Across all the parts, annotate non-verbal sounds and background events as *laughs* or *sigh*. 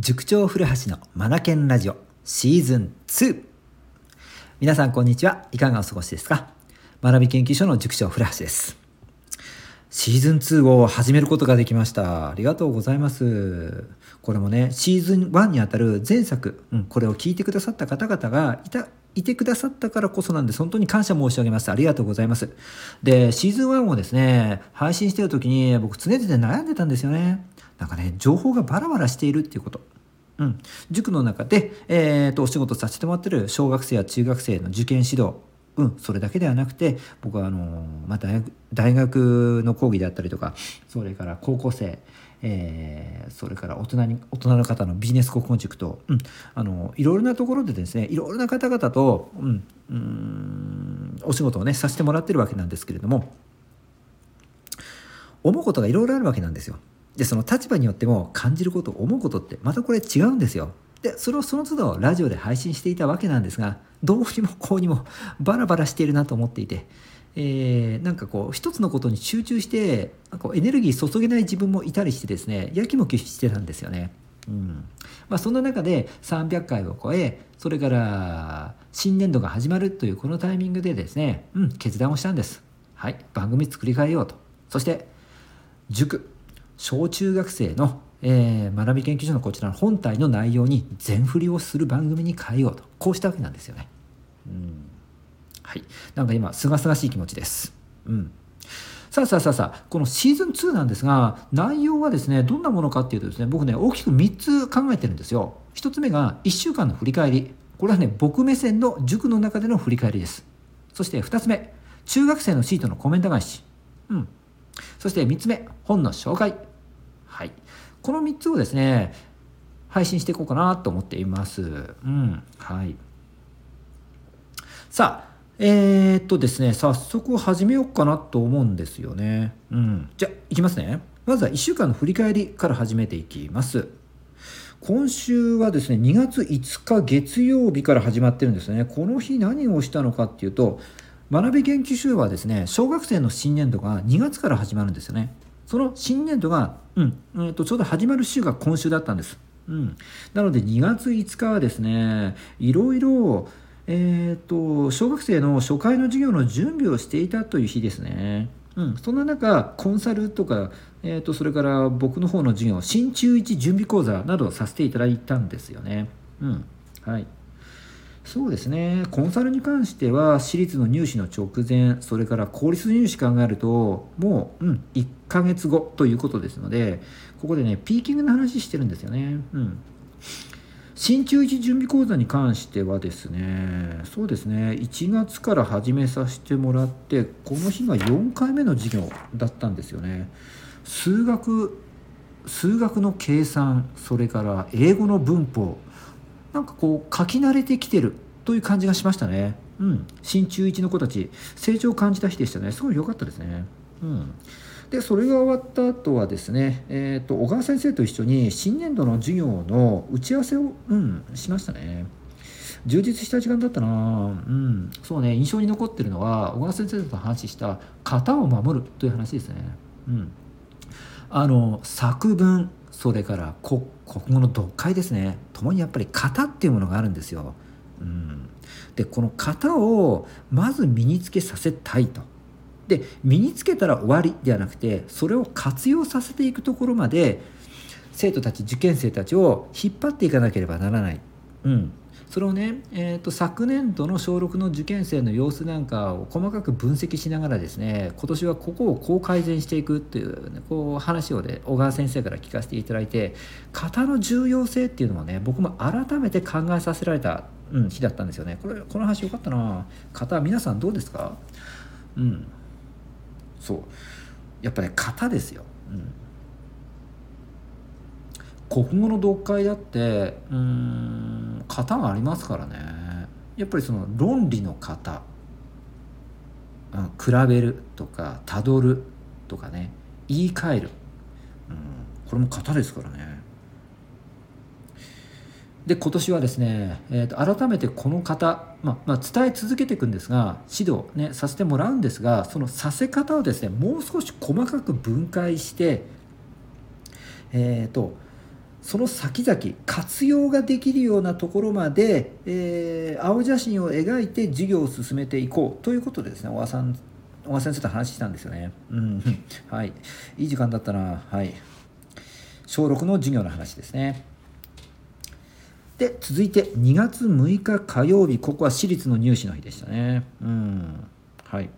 塾長古橋のマナケンラジオシーズン2皆さんこんにちは。いかがお過ごしですか？学び研究所の塾長古橋です。シーズン2を始めることができました。ありがとうございます。これもねシーズン1にあたる前作、うん、これを聞いてくださった方々がいたいてくださったからこそなんで本当に感謝申し上げます。ありがとうございます。で、シーズン1をですね、配信してる時に僕常々悩んでたんですよね。なんかね、情報がバラバラしているっていうこと。うん、塾の中で、えーと、お仕事させてもらってる小学生や中学生の受験指導。うん、それだけではなくて僕はあの、まあ、大学の講義であったりとかそれから高校生、えー、それから大人に大人の方のビジネス国語塾と、うん、あのいろいろなところでですねいろいろな方々と、うん、うんお仕事をねさせてもらってるわけなんですけれども思うことがいろいろあるわけなんですよ。でその立場によっても感じること思うことってまたこれ違うんですよ。でそれをその都度ラジオで配信していたわけなんですがどうにもこうにもバラバラしているなと思っていて、えー、なんかこう一つのことに集中してなんかエネルギー注げない自分もいたりしてですねやきもきしてたんですよね。うんまあ、そんな中で300回を超えそれから新年度が始まるというこのタイミングでですね、うん、決断をしたんです。はい、番組作り変えようと。そして塾小中学生の、えー、学び研究所のこちらの本体の内容に全振りをする番組に変えようとこうしたわけなんですよね。うんはいなんか今すがすがしい気持ちです。うんさあさあさあさあこのシーズン2なんですが内容はですねどんなものかっていうとですね僕ね大きく3つ考えてるんですよ。1つ目が1週間の振り返りこれはね僕目線の塾の中での振り返りです。そして2つ目中学生のシートのコメント返し。うん。そして3つ目本の紹介。はい、この3つをですね配信していこうかなと思っています。うんはい、さあえー、っとですね早速始めようかなと思うんですよね。うん、じゃあいきますね。まずは1週間の振り返りから始めていきます。今週はですね2月5日月曜日から始まってるんですね。この日何をしたのかっていうと学び研究所はですね小学生の新年度が2月から始まるんですよね。その新年度が、うんえーと、ちょうど始まる週が今週だったんです。うん、なので2月5日はですねいろいろ、えーと、小学生の初回の授業の準備をしていたという日ですね。うん、そんな中コンサルとか、えーと、それから僕の方の授業新中1準備講座などをさせていただいたんですよね。うんはいそうですね。コンサルに関しては私立の入試の直前それから公立入試考えるともう、うん、1ヶ月後ということですのでここでねピーキングの話してるんですよね。うん。新中1準備講座に関してはですねそうですね。1月から始めさせてもらってこの日が4回目の授業だったんですよね。数学数学の計算それから英語の文法なんかこう書き慣れてきてるという感じがしましたね。うん、新中1の子たち成長を感じた日でしたねすごい良かったですね。うん、でそれが終わった後はですね、えーと、小川先生と一緒に新年度の授業の打ち合わせを、うん、しましたね。充実した時間だったなうん、そうね印象に残ってるのは小川先生と話した「型を守る」という話ですね。うん、あの作文それから国国語の読解ですね共にやっぱり型っていうものがあるんですよ。うん、でこの型をまず身につけさせたいと。で身につけたら終わりではなくてそれを活用させていくところまで生徒たち受験生たちを引っ張っていかなければならない。うん、それをね、えーと、昨年度の小6の受験生の様子なんかを細かく分析しながらですね今年はここをこう改善していくっていう,、ね、こう話をね小川先生から聞かせていただいて型の重要性っていうのもね僕も改めて考えさせられた、うん、日だったんですよね。これこの話よかったな。型皆さんどうですか？うん。そう。やっぱね型ですよ、うん。国語の読解だってうん。型がありますからね。やっぱりその論理の型、うん、比べるとかたどるとかね。言い換える、うん、これも型ですからね。で今年はですね、えーと、改めてこの方、まあ、まあ、伝え続けていくんですが指導、ね、させてもらうんですがそのさせ方をですねもう少し細かく分解してえっ、ー、とその先々活用ができるようなところまで、えー、青写真を描いて授業を進めていこうということでですね小川さん小川先生と話したんですよね。うん、*laughs* はい。いい時間だったな。はい。小6の授業の話ですね。で、続いて2月6日火曜日、ここは私立の入試の日でしたね。うん。はい。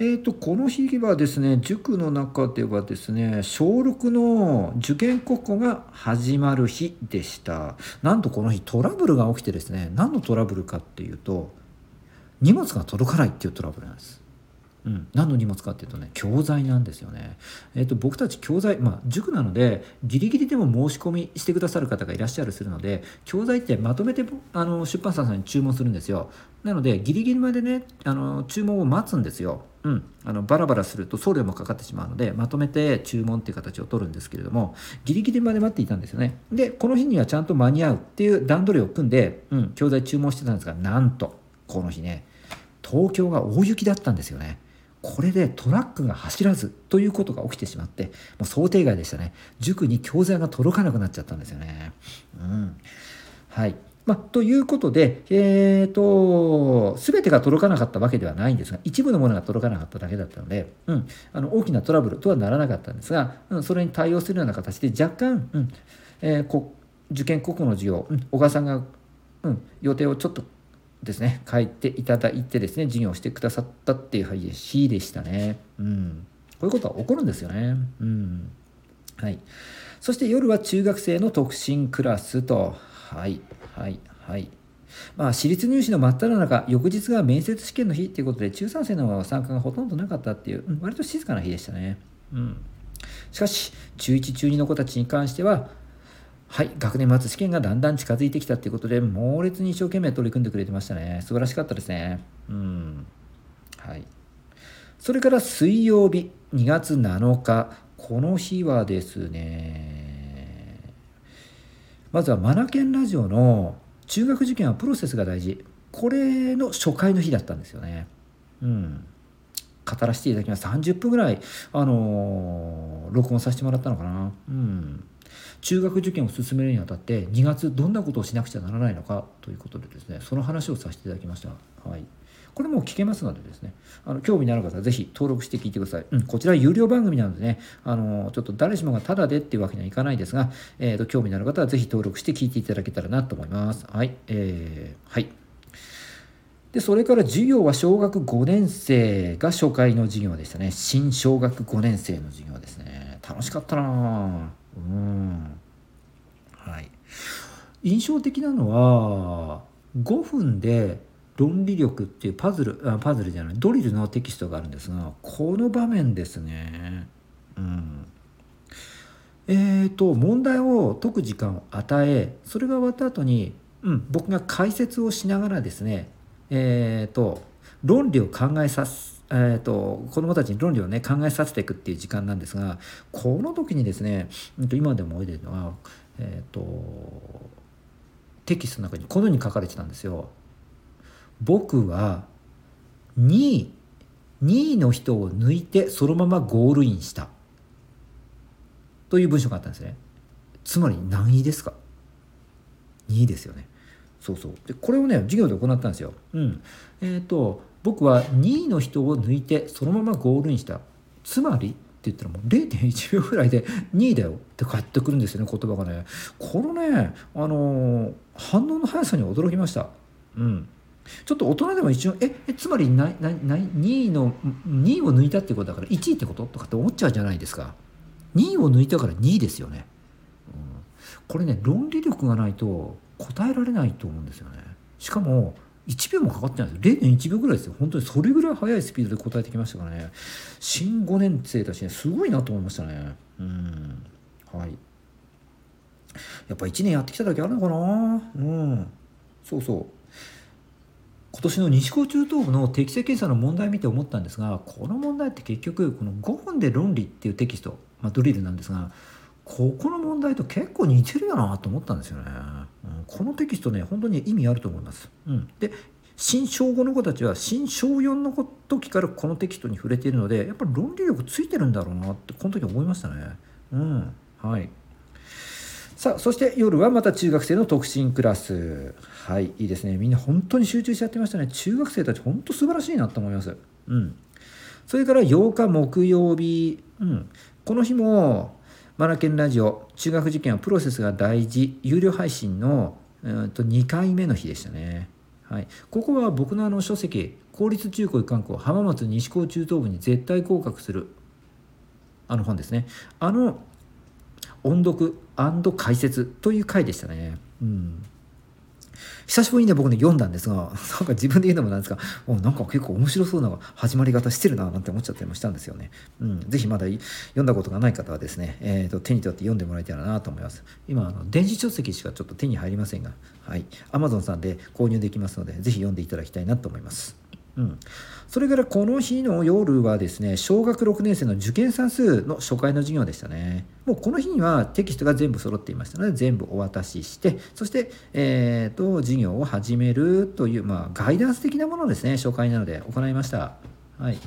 えーと、この日はですね塾の中ではですね小6の受験国語が始まる日でしたなんとこの日トラブルが起きてですね何のトラブルかっていうと荷物が届かないっていうトラブルなんです。うん、何の荷物かっていうとね教材なんですよね。えーと、僕たち教材、まあ、塾なのでギリギリでも申し込みしてくださる方がいらっしゃるするので教材ってまとめてあの出版社さんに注文するんですよ。なのでギリギリまでねあの注文を待つんですよ。うん、あのバラバラすると送料もかかってしまうのでまとめて注文っていう形を取るんですけれどもギリギリまで待っていたんですよね。でこの日にはちゃんと間に合うっていう段取りを組んで、うん、教材注文してたんですがなんとこの日ね東京が大雪だったんですよね。これでトラックが走らずということが起きてしまってもう想定外でしたね。塾に教材が届かなくなっちゃったんですよね。うん、はい。まあ、ということで、えーと、全てが届かなかったわけではないんですが一部のものが届かなかっただけだったので、うん、あの大きなトラブルとはならなかったんですが、うん、それに対応するような形で若干、うんえー、受験国語の授業、うん、小川さんが、うん、予定をちょっとですね書いていただいてですね授業をしてくださったっていう日でしたね。うん、こういうことは起こるんですよね。うんはい、そして夜は中学生の特進クラスとはいはいはいまあ私立入試の真っ只中翌日が面接試験の日っていうことで中3生の参加がほとんどなかったっていう、うん、割と静かな日でしたね。うん、しかし中1中2の子たちに関してははい、学年末試験がだんだん近づいてきたっていうことで、猛烈に一生懸命取り組んでくれてましたね。素晴らしかったですね。うん。はい。それから水曜日、2月7日。この日はですね、まずはマナケンラジオの中学受験はプロセスが大事。これの初回の日だったんですよね。うん。語らせていただきます。30分ぐらい、あのー、録音させてもらったのかな。うん。中学受験を進めるにあたって2月どんなことをしなくちゃならないのかということでですねその話をさせていただきました。はいこれも聞けますのでですね、あの興味のある方はぜひ登録して聞いてください。うん、こちら有料番組なのでね、あのちょっと誰しもがタダでっていうわけにはいかないですが、えーと、興味のある方はぜひ登録して聞いていただけたらなと思います。はい。えー、はい。で、それから授業は小学5年生が初回の授業でしたね。新小学5年生の授業ですね。楽しかったなうんはい印象的なのは5分で論理力っていうパズルあパズルじゃないドリルのテキストがあるんですがこの場面ですねうんえーと問題を解く時間を与えそれが終わった後に、うん、僕が解説をしながらですねえーと論理を考えさすえーと、子どもたちに論理をね考えさせていくっていう時間なんですがこの時にですね今でも覚えてるのは、えーと、テキストの中にこのように書かれてたんですよ。僕は2位2位の人を抜いてそのままゴールインしたという文章があったんですね。つまり何位ですか ?2 位ですよね。そうそう。でこれをね授業で行ったんですよ。うん。えっ、ー、と僕は2位の人を抜いてそのままゴールインしたつまりって言ったらもう0.1秒ぐらいで2位だよって返ってくるんですよね言葉がねこのねあのー、反応の速さに驚きましたうんちょっと大人でも一応ええつまりななな2位の2位を抜いたってことだから1位ってこととかって思っちゃうじゃないですか。2位を抜いたから2位ですよね、うん、これね論理力がないと答えられないと思うんですよね。しかも1秒もかかってないです0.1秒ぐらいですよ。本当にそれぐらい速いスピードで答えてきましたからね。新5年生たちねすごいなと思いましたね。うん。はい。やっぱ1年やってきただけあるのかな。うん。そうそう。今年の西高中等部の適正検査の問題見て思ったんですがこの問題って結局この5分で論理っていうテキスト、まあ、ドリルなんですがここの問題と結構似てるよなと思ったんですよね、うん、このテキストね本当に意味あると思います、うん、で新小5の子たちは新小4の時からこのテキストに触れているのでやっぱり論理力ついてるんだろうなってこの時思いましたね。うん。はい。さあそして夜はまた中学生の特進クラス。はいいいですね。みんな本当に集中してやってましたね。中学生たち本当素晴らしいなと思います。うん。それから8日木曜日、うん、この日もマナケンラジオ中学受験はプロセスが大事。有料配信のうんと2回目の日でしたね。はい、ここは僕のあの書籍公立中高一貫校浜松西高中等部に絶対合格するあの本ですね。あの音読解説という回でしたね。うん久しぶりにね僕ね読んだんですが *laughs* なんか自分で言うのもなんですがおなんか結構面白そうな始まり方してるななんて思っちゃったりもしたんですよね。うん、ぜひまだ読んだことがない方はですね、えーと、手に取って読んでもらえたらなと思います。今あの電子書籍しかちょっと手に入りませんが、はい、Amazon さんで購入できますのでぜひ読んでいただきたいなと思います。うん、それからこの日の夜はですね小学6年生の受験算数の初回の授業でしたね。もうこの日にはテキストが全部揃っていましたので全部お渡ししてそして、えーと、授業を始めるという、まあ、ガイダンス的なものですね初回なので行いました。はい。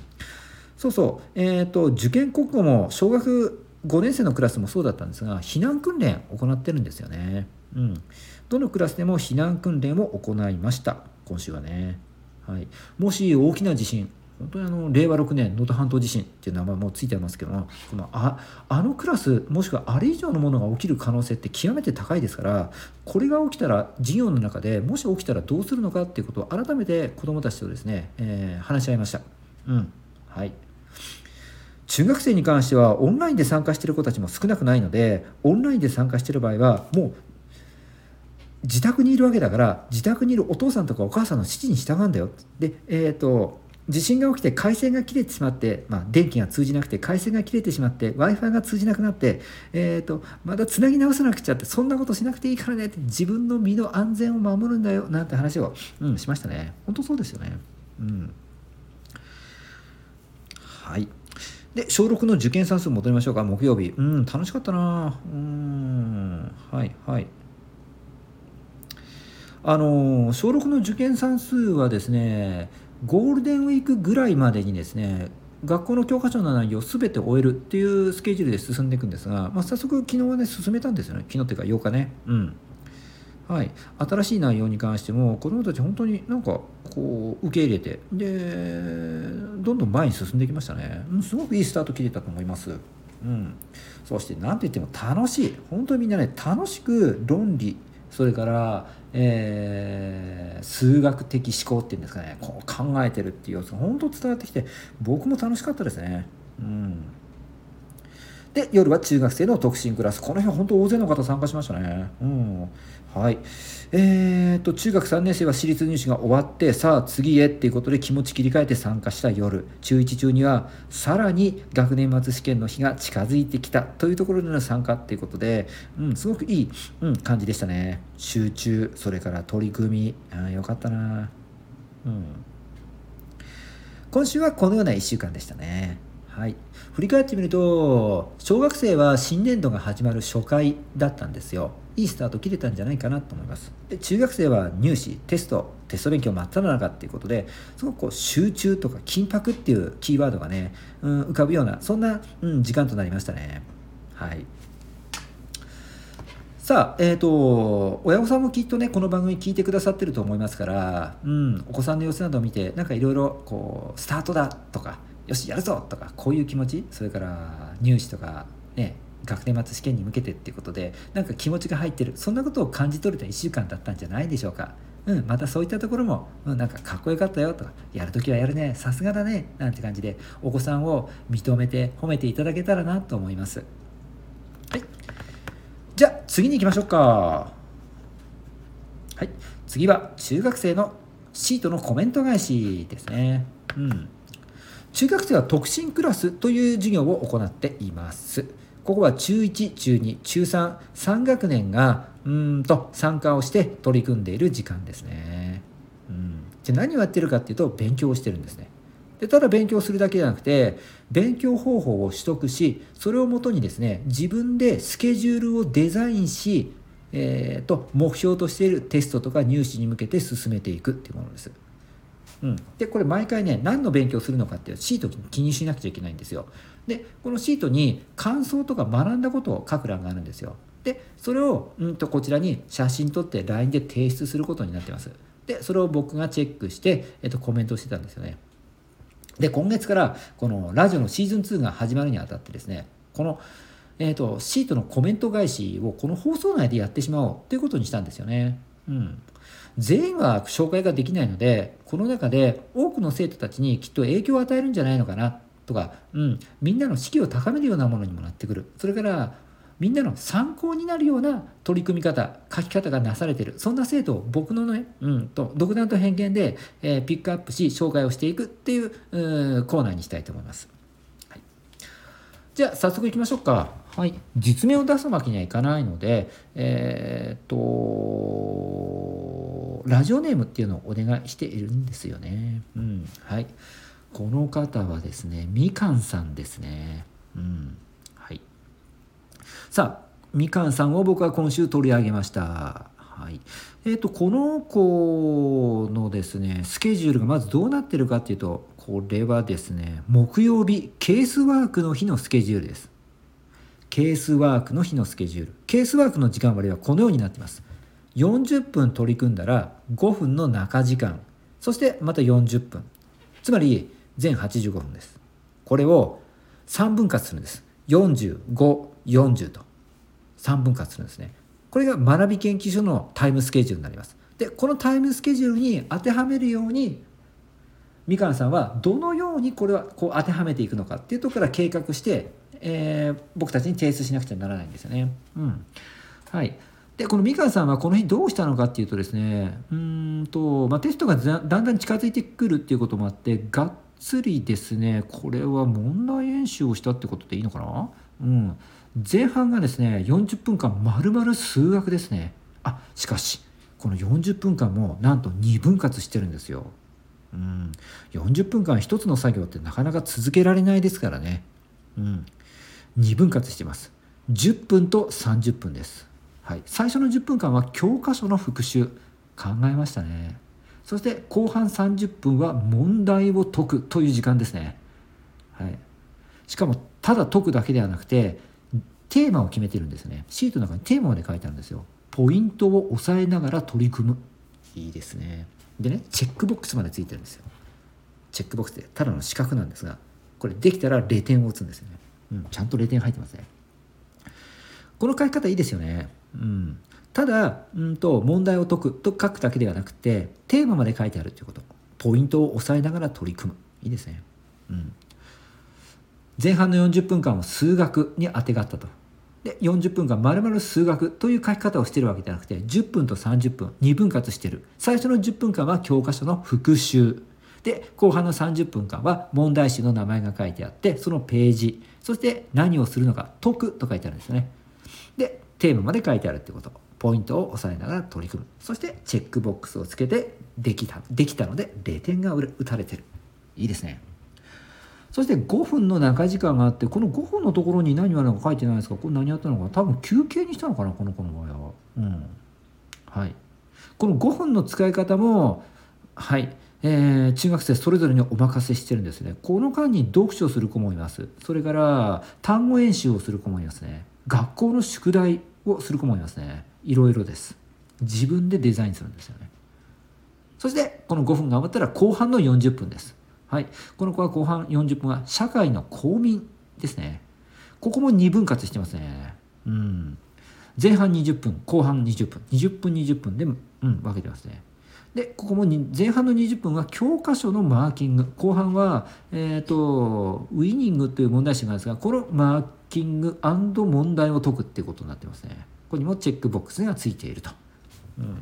そうそう。え、ー、と受験国語も小学5年生のクラスもそうだったんですが避難訓練を行ってるんですよね。うん。どのクラスでも避難訓練を行いました。今週はね。はい、もし大きな地震本当にあの令和6年能登半島地震っていう名前もついてますけどもそのああのクラスもしくはあれ以上のものが起きる可能性って極めて高いですからこれが起きたら授業の中でもし起きたらどうするのかっていうことを改めて子どもたちとですね、えー、話し合いました。うん。はい。中学生に関してはオンラインで参加している子たちも少なくないのでオンラインで参加している場合はもう自宅にいるわけだから自宅にいるお父さんとかお母さんの指示に従うんだよ。でえっ、ー、と地震が起きて回線が切れてしまって、まあ、電気が通じなくて回線が切れてしまって w i f i が通じなくなって、えーと、またつなぎ直さなくちゃってそんなことしなくていいからねって自分の身の安全を守るんだよなんて話を、うん、しましたね。本当そうですよね。うん。はい。で小6の受験算数戻りましょうか木曜日。うん楽しかったな。うん。はいはい。あの小6の受験算数はですねゴールデンウィークぐらいまでにですね学校の教科書の内容を全て終えるっていうスケジュールで進んでいくんですが、まあ、早速昨日はね進めたんですよね。昨日っていうか8日ね。うん。はい、新しい内容に関しても子どもたち本当になんかこう受け入れてでどんどん前に進んできましたね、うん、すごくいいスタート切れたと思います、うん、そして何といっても楽しい。本当にみんなね楽しく論理それから、えー、数学的思考っていうんですかねこう考えてるっていう様子が本当伝わってきて僕も楽しかったですね。うんで夜は中学生の特進クラス。この日は本当大勢の方参加しましたね。うん。はい。えーと、中学3年生は私立入試が終わってさあ次へっていうことで気持ち切り替えて参加した夜。中1中にはさらに学年末試験の日が近づいてきたというところでの参加っていうことで、うん、すごくいい、うん、感じでしたね。集中それから取り組み。あよかったな。うん。今週はこのような1週間でしたね。はい。振り返ってみると小学生は新年度が始まる初回だったんですよ。いいスタート切れたんじゃないかなと思います。で中学生は入試テストテスト勉強真っ只中っていうことですごくこう集中とか緊迫っていうキーワードがね、うん、浮かぶようなそんな、うん、時間となりましたね。はい。さあ、えっ、ー、と、親御さんもきっとね、この番組聞いてくださってると思いますから、うん、お子さんの様子などを見て、なんかいろいろ、こう、スタートだとか、よし、やるぞとか、こういう気持ち、それから入試とか、ね、学年末試験に向けてっていうことでなんか気持ちが入ってるそんなことを感じ取れた1週間だったんじゃないでしょうか。うん、またそういったところも、うん、なんかかっこよかったよとかやるときはやるねさすがだねなんて感じでお子さんを認めて褒めていただけたらなと思います。はい、じゃあ次に行きましょうか。はい、次は中学生のシートのコメント返しですね。うん、中学生は特進クラスという授業を行っています。ここは中1、中2、中3、3学年がうんと参加をして取り組んでいる時間ですね。うん、じゃ何をやってるかっていうと勉強をしてるんですね。でただ勉強するだけじゃなくて勉強方法を取得しそれをもとにですね自分でスケジュールをデザインし、えーと目標としているテストとか入試に向けて進めていくっていうものです。うん、でこれ毎回ね何の勉強するのかっていうシートに記入しなくちゃいけないんですよ。でこのシートに感想とか学んだことを書く欄があるんですよ。でそれを、うん、とこちらに写真撮って LINE で提出することになってますでそれを僕がチェックして、えっと、コメントしてたんですよねで今月からこのラジオのシーズン2が始まるにあたってですねこの、えーと、シートのコメント返しをこの放送内でやってしまおうということにしたんですよね。うん、全員は紹介ができないのでこの中で多くの生徒たちにきっと影響を与えるんじゃないのかなとか、うん、みんなの士気を高めるようなものにもなってくる。それからみんなの参考になるような取り組み方書き方がなされてる。そんな生徒を僕のね、うん、と独断と偏見で、えー、ピックアップし紹介をしていくっていううコーナーにしたいと思います、じゃあ早速いきましょうか。はい。実名を出すわけにはいかないのでえー、っとラジオネームっていうのをお願いしているんですよね。うん。はい。この方はですねみかんさんですね。うん。はい。さあみかんさんを僕は今週取り上げました。はい、えーと、この子のですねスケジュールがまずどうなってるかっていうとこれはですね木曜日ケースワークの日のスケジュールです。ケースワークの日のスケジュール。ケースワークの時間割はこのようになっています。40分取り組んだら5分の中時間。そしてまた40分。つまり全85分です。これを3分割するんです。45 40と。3分割するんですね。これが学び研究所のタイムスケジュールになります。でこのタイムスケジュールに当てはめるようにみかんさんはどのようにこれはこう当てはめていくのかっていうところから計画して、えー、僕たちに提出しなくちゃならないんですよね。うん。はい、でこのみかんさんはこの日どうしたのかっていうとですねうんと、まあ、テストがだんだん近づいてくるっていうこともあってがっつりですねこれは問題演習をしたってことでいいのかな？うん。前半がですね40分間丸々数学ですね。あしかしこの40分間もなんと2分割してるんですよ。うん。40分間一つの作業ってなかなか続けられないですからね。うん。2分割してます。10分と30分です。はい。最初の10分間は教科書の復習考えましたね。そして後半30分は問題を解くという時間ですね。はい。しかもただ解くだけではなくてテーマを決めてるんですね。シートの中にテーマまで書いてあるんですよ。ポイントを押さえながら取り組む。いいですね。でねチェックボックスまでついてるんですよ。チェックボックスでただの四角なんですがこれできたら0点を打つんですよね、うん、ちゃんと0点入ってますね。この書き方いいですよね。うん。ただうんと問題を解くと書くだけではなくてテーマまで書いてあるということ。ポイントを押さえながら取り組む。いいですね。うん。前半の40分間は数学にあてがったと。で40分間まるまる数学という書き方をしてるわけじゃなくて10分と30分2分割してる。最初の10分間は教科書の復習。で後半の30分間は問題集の名前が書いてあってそのページ。そして何をするのか解くと書いてあるんですね。でテーマまで書いてあるってこと。ポイントを押さえながら取り組む。そしてチェックボックスをつけてできたできたので0点が打たれてる。いいですね。そして5分の中時間があってこの5分のところに何があるのか書いてないですか？これ何やったのか多分休憩にしたのかな？この子の場合は。うん。はい、この5分の使い方もはい、えー、中学生それぞれにお任せしてるんですね。この間に読書する子もいます。それから単語演習をする子もいますね。学校の宿題をする子もいますね。いろいろです。自分でデザインするんですよね。そしてこの5分頑張ったら後半の40分です。はい、この子は後半40分は社会の公民ですね。ここも2分割してますね。うん。前半20分、後半20分、20分20分で、うん、分けてますね。で、ここも前半の20分は教科書のマーキング、後半は、えっ、ー、と、ウィニングという問題集があるんですが、このマーキング問題を解くっていうことになってますね。ここにもチェックボックスがついていると。うん、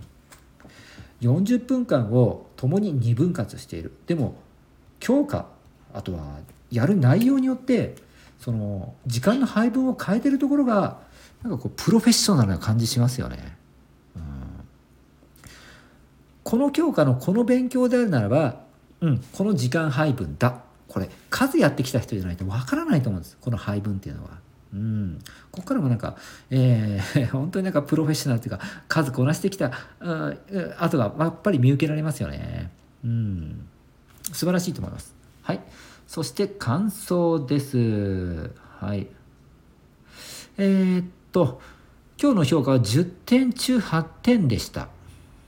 40分間を共に2分割している。でも、強化あとはやる内容によってその時間の配分を変えてるところがなんかこうプロフェッショナルな感じしますよね。この教科のこの勉強であるならば、うん、この時間配分だこれ数やってきた人じゃないとわからないと思うんですこの配分っていうのは。うん、ここからもなんか、えー、*laughs* 本当になんかプロフェッショナルっていうか数こなしてきたあとがやっぱり見受けられますよね。うん素晴らしいと思います。はい。そして感想です。はい。えー、っと、今日の評価は10点中8点でした、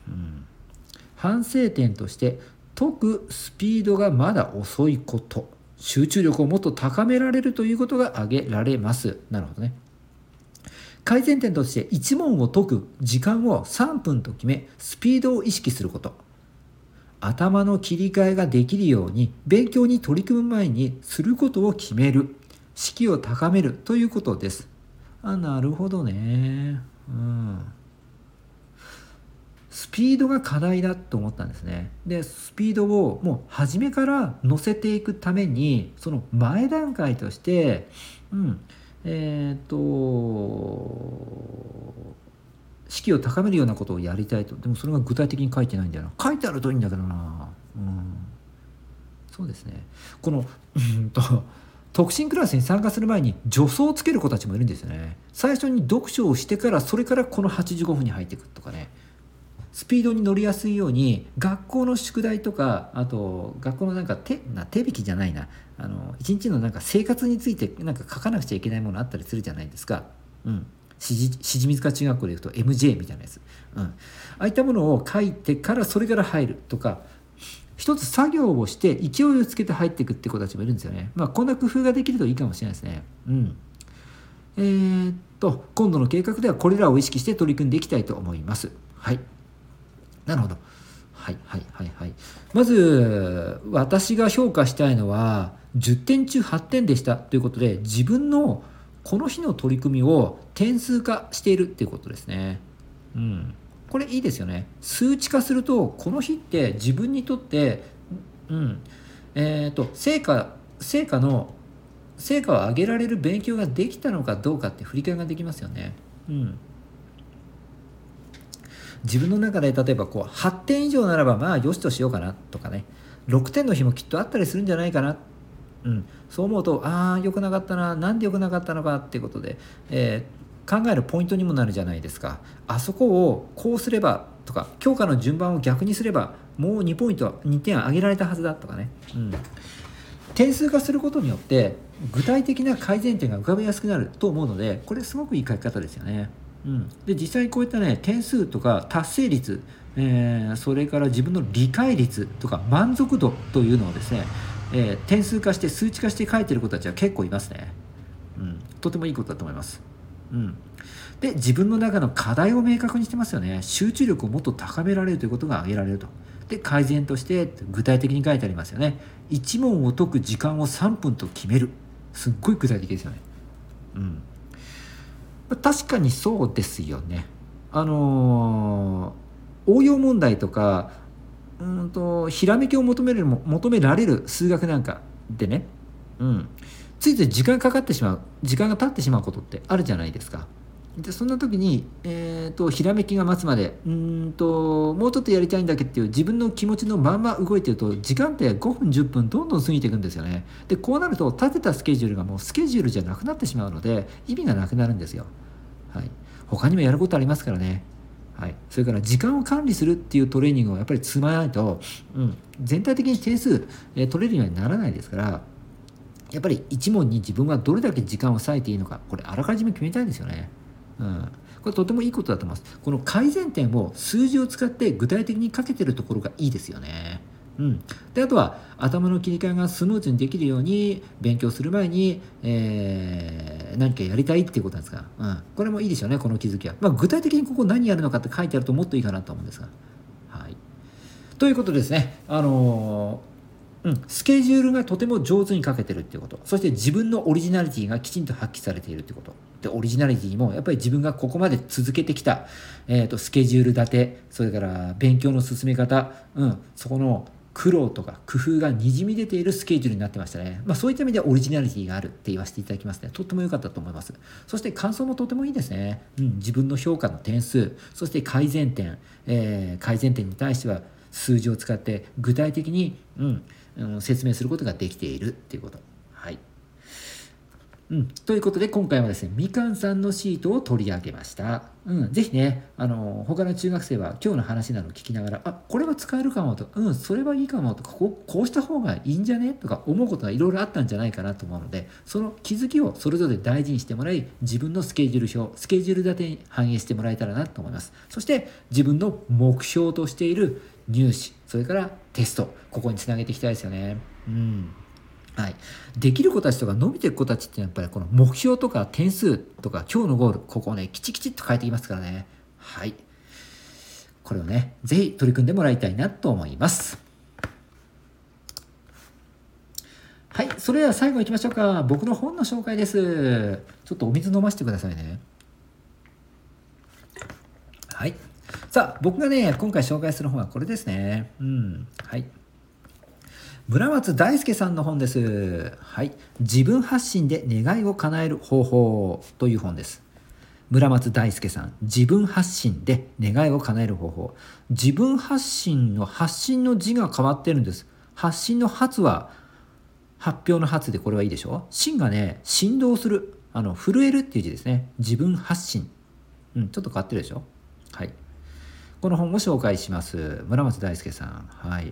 うん、反省点として解くスピードがまだ遅いこと集中力をもっと高められるということが挙げられますなるほどね改善点として1問を解く時間を3分と決めスピードを意識すること頭の切り替えができるように勉強に取り組む前にすることを決める。士気を高めるということです。あなるほどね。うん。スピードが課題だと思ったんですね。でスピードをもう初めから乗せていくためにその前段階としてうんえっ、と士気を高めるようなことをやりたいと。でもそれが具体的に書いてないんだよな。書いてあるといいんだけどな。うん。そうですね。このうんと特進クラスに参加する前に助走をつける子たちもいるんですよね。最初に読書をしてからそれからこの85分に入っていくとかね。スピードに乗りやすいように学校の宿題とかあと学校のなんか手な手引きじゃないな。あの一日のなんか生活についてなんか書かなくちゃいけないものあったりするじゃないですか。うん。しじみずか中学校でいうと MJ みたいなやつ、うん、ああいったものを書いてからそれから入るとか一つ作業をして勢いをつけて入っていくって子たちもいるんですよね。まあこんな工夫ができるといいかもしれないですね。うん。えー、っと今度の計画ではこれらを意識して取り組んでいきたいと思います。はい。なるほど。はいはいはいはい。まず私が評価したいのは10点中8点でしたということで自分のこの日の取り組みを点数化しているっていうことですね。うん。これいいですよね。数値化するとこの日って自分にとってうんえっ、ー、と成果成果の成果を上げられる勉強ができたのかどうかって振り返りができますよね。うん。自分の中で例えばこう8点以上ならばまあよしとしようかなとかね6点の日もきっとあったりするんじゃないかな、うん、そう思うとああ良くなかったななんで良くなかったのかっていうことで、えー、考えるポイントにもなるじゃないですか。あそこをこうすればとか強化の順番を逆にすればもう2ポイント2点上げられたはずだとかね、うん、点数化することによって具体的な改善点が浮かびやすくなると思うのでこれすごくいい書き方ですよね。うん、で実際こういったね点数とか達成率、えー、それから自分の理解率とか満足度というのをですね、えー、点数化して数値化して書いてる子たちは結構いますね、うん、とてもいいことだと思います、うん、で自分の中の課題を明確にしてますよね。集中力をもっと高められるということが挙げられると。で改善として具体的に書いてありますよね。1問を解く時間を3分と決める。すっごい具体的ですよね。うん。確かにそうですよね。あのー、応用問題とかうんとひらめきを求める求められる数学なんかでね、うん、ついつい時間かかってしまう時間が経ってしまうことってあるじゃないですか。でそんな時に、えーと、ひらめきが待つまでうんともうちょっとやりたいんだけっていう自分の気持ちのまんま動いてると時間って5分10分どんどん過ぎていくんですよね。でこうなると立てたスケジュールがもうスケジュールじゃなくなってしまうので意味がなくなるんですよ。はい、他にもやることありますからね。はい、それから時間を管理するっていうトレーニングをやっぱり積まないと、うん、全体的に点数、えー、取れるようにならないですからやっぱり1問に自分がどれだけ時間を割いていいのかこれあらかじめ決めたいんですよね。うん、これとてもいいことだと思います。この改善点を数字を使って具体的にかけてるところがいいですよね。うん、であとは頭の切り替えがスムーズにできるように勉強する前に、えー、何かやりたいっていうことなんですが、うん、これもいいですよねこの気づきは、まあ、具体的にここ何やるのかって書いてあるともっといいかなと思うんですが。はい、ということですね、あのー、うん、スケジュールがとても上手に書けてるっていうこと。そして自分のオリジナリティがきちんと発揮されているってこと。でオリジナリティもやっぱり自分がここまで続けてきた、えー、とスケジュール立て。それから勉強の進め方、うん、そこの苦労とか工夫がにじみ出ているスケジュールになってましたね。まあ、そういった意味でオリジナリティがあるって言わせていただきますね。とっても良かったと思います。そして感想もとてもいいですね。うん、自分の評価の点数、そして改善点、えー、改善点に対しては数字を使って具体的に、うん、うん、説明することができているっていうこと。はい。うん、ということで今回はですねみかんさんのシートを取り上げました、うん、ぜひねあの他の中学生は今日の話などを聞きながらあこれは使えるかもと。うんそれはいいかもとかこうこうした方がいいんじゃねとか思うことがいろいろあったんじゃないかなと思うのでその気づきをそれぞれ大事にしてもらい自分のスケジュール表スケジュール立てに反映してもらえたらなと思います。そして自分の目標としている入試それからテストここにつなげていきたいですよね。うん。はい、できる子たちとか伸びていく子たちってやっぱりこの目標とか点数とか今日のゴールここをねきちきちっと変えていきますからね。はい。これをね是非取り組んでもらいたいなと思います。はい。それでは最後いきましょうか。僕の本の紹介です。ちょっとお水飲ませてくださいね。はい。さあ僕がね今回紹介する本はこれですね。うん。はい。村松大輔さんの本です。はい。自分発信で願いを叶える方法という本です。村松大輔さん、自分発信で願いを叶える方法。自分発信の発信の字が変わってるんです。発信の発は発表の発でこれはいいでしょ？芯がね、振動する。あの、震えるっていう字ですね。自分発信。うん、ちょっと変わってるでしょ？はい。この本を紹介します。村松大輔さん。はい。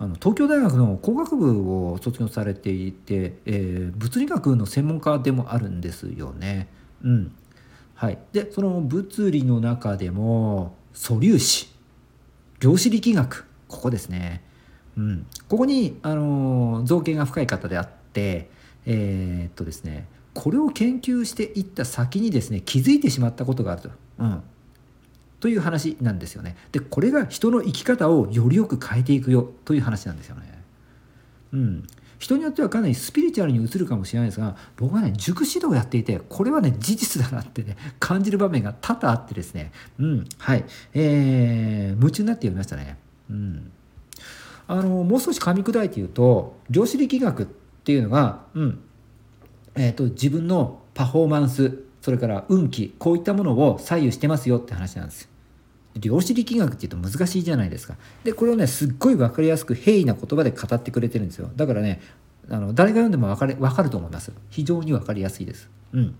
あの東京大学の工学部を卒業されていて、えー、物理学の専門家でもあるんですよね。うん、はい、でその物理の中でも素粒子量子力学ここですね。うん、ここに、あの造形が深い方であってえー、っとですねこれを研究していった先にですね気づいてしまったことがあると。うんという話なんですよね。でこれが人の生き方をよりよく変えていくよという話なんですよね。うん、人によってはかなりスピリチュアルに移るかもしれないですが僕はね塾指導をやっていてこれはね事実だなってね感じる場面が多々あってですねうんはいえー、夢中になって読みましたね。うんあのもう少し噛み砕いて言うと量子力学っていうのが、うんえーと自分のパフォーマンスそれから運気こういったものを左右してますよって話なんです。量子力学っていうと難しいじゃないですか。でこれをねすっごい分かりやすく平易な言葉で語ってくれてるんですよ。だからねあの誰が読んでも分かれ分かると思います。非常に分かりやすいです。うん。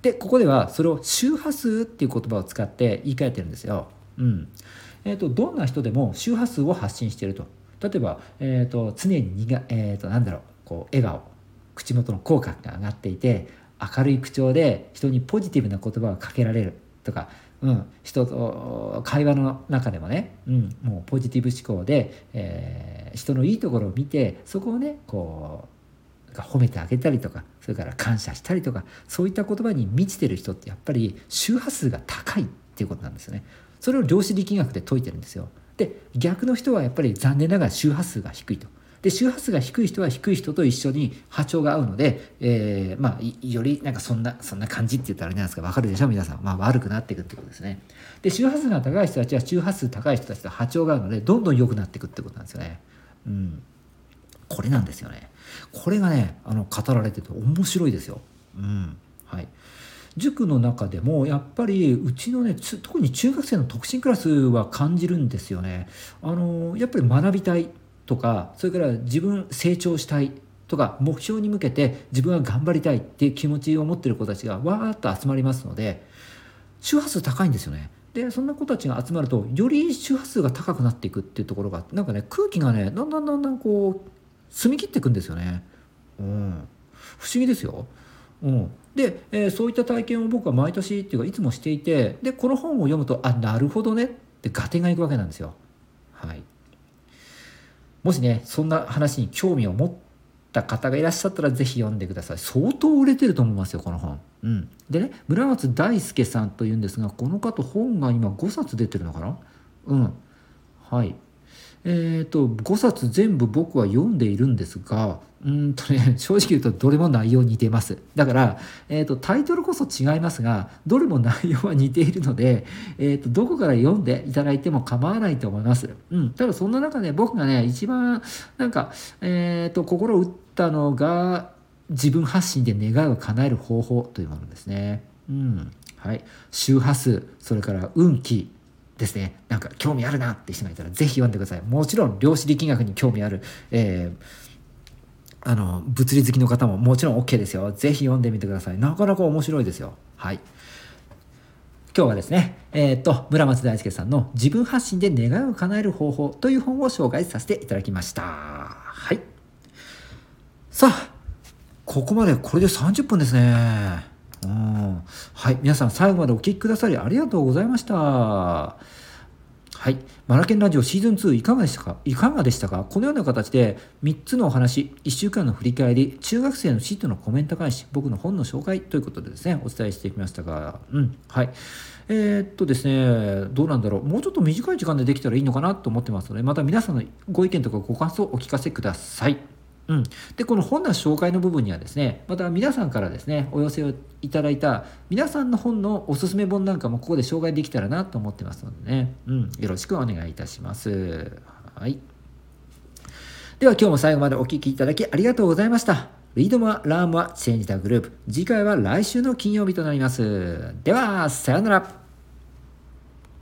でここではそれを周波数っていう言葉を使って言い換えてるんですよ。うん。えーと、どんな人でも周波数を発信していると。例えば、えーと、常に苦、えーと、となんだろうこう笑顔。口元の口角が上がっていて明るい口調で人にポジティブな言葉をかけられるとか、うん、人と会話の中でもね、うん、もうポジティブ思考で、えー、人のいいところを見てそこをねこう褒めてあげたりとかそれから感謝したりとかそういった言葉に満ちてる人ってやっぱり周波数が高いっていうことなんですよね。それを量子力学で解いてるんですよ。で逆の人はやっぱり残念ながら周波数が低いと。で周波数が低い人は低い人と一緒に波長が合うので、えー、まあよりなんかそんなそんな感じって言ったらあれなんですか分かるでしょ？皆さん、まあ、悪くなっていくってことですね。で周波数が高い人たちは周波数高い人たちと波長が合うのでどんどん良くなっていくってことなんですよね。うん。これなんですよね。これがねあの語られてて面白いですよ。うん。はい。塾の中でもやっぱりうちのね特に中学生の特進クラスは感じるんですよね。あのやっぱり学びたい。とかそれから自分成長したいとか目標に向けて自分は頑張りたいっていう気持ちを持ってる子たちがわーっと集まりますので周波数高いんですよね。でそんな子たちが集まるとより周波数が高くなっていくっていうところがなんかね空気がねだんだんだんだんこう澄み切っていくんですよね。うん、不思議ですよ。うん、で、えー、そういった体験を僕は毎年っていうかいつもしていてでこの本を読むとあなるほどねって合点がいくわけなんですよ。はいもしね、そんな話に興味を持った方がいらっしゃったらぜひ読んでください。相当売れてると思いますよ、この本。うん。でね、村松大輔さんというんですが、この方本が今5冊出てるのかな？うん。はい。えーと、5冊全部僕は読んでいるんですがうんとね *laughs* 正直言うとどれも内容似てます。だから、えーと、タイトルこそ違いますがどれも内容は似ているので、えーと、どこから読んでいただいても構わないと思います、うん、ただそんな中で僕がね一番なんか、えー、と心打ったのが自分発信で願いを叶える方法というものですね。うんはい、周波数それから運気ですねなんか興味あるなって人がいたら是非読んでくださいもちろん量子力学に興味ある、えーあの物理好きの方ももちろん OK ですよぜひ読んでみてくださいなかなか面白いですよはい今日はですね、えっ、と、村松大輔さんの自分発信で願いを叶える方法という本を紹介させていただきました。はい。さあ、ここまでこれで30分ですね。うん。はい。皆さん最後までお聴きくださりありがとうございました。はい。マラケンラジオシーズン2いかがでしたか？いかがでしたか？このような形で3つのお話、1週間の振り返り、中学生のシートのコメント返し、僕の本の紹介ということでですね、お伝えしてきましたが、うん。はい。えー、っとですね、どうなんだろう？もうちょっと短い時間でできたらいいのかなと思ってますので、また皆さんのご意見とかご感想をお聞かせください。うん、でこの本の紹介の部分にはですねまた皆さんからですねお寄せをいただいた皆さんの本のおすすめ本なんかもここで紹介できたらなと思ってますのでね、うん、よろしくお願いいたします。はい、では今日も最後までお聴きいただきありがとうございました。リードモア、ラームはチェンジタグループ。次回は来週の金曜日となります。では、さようなら。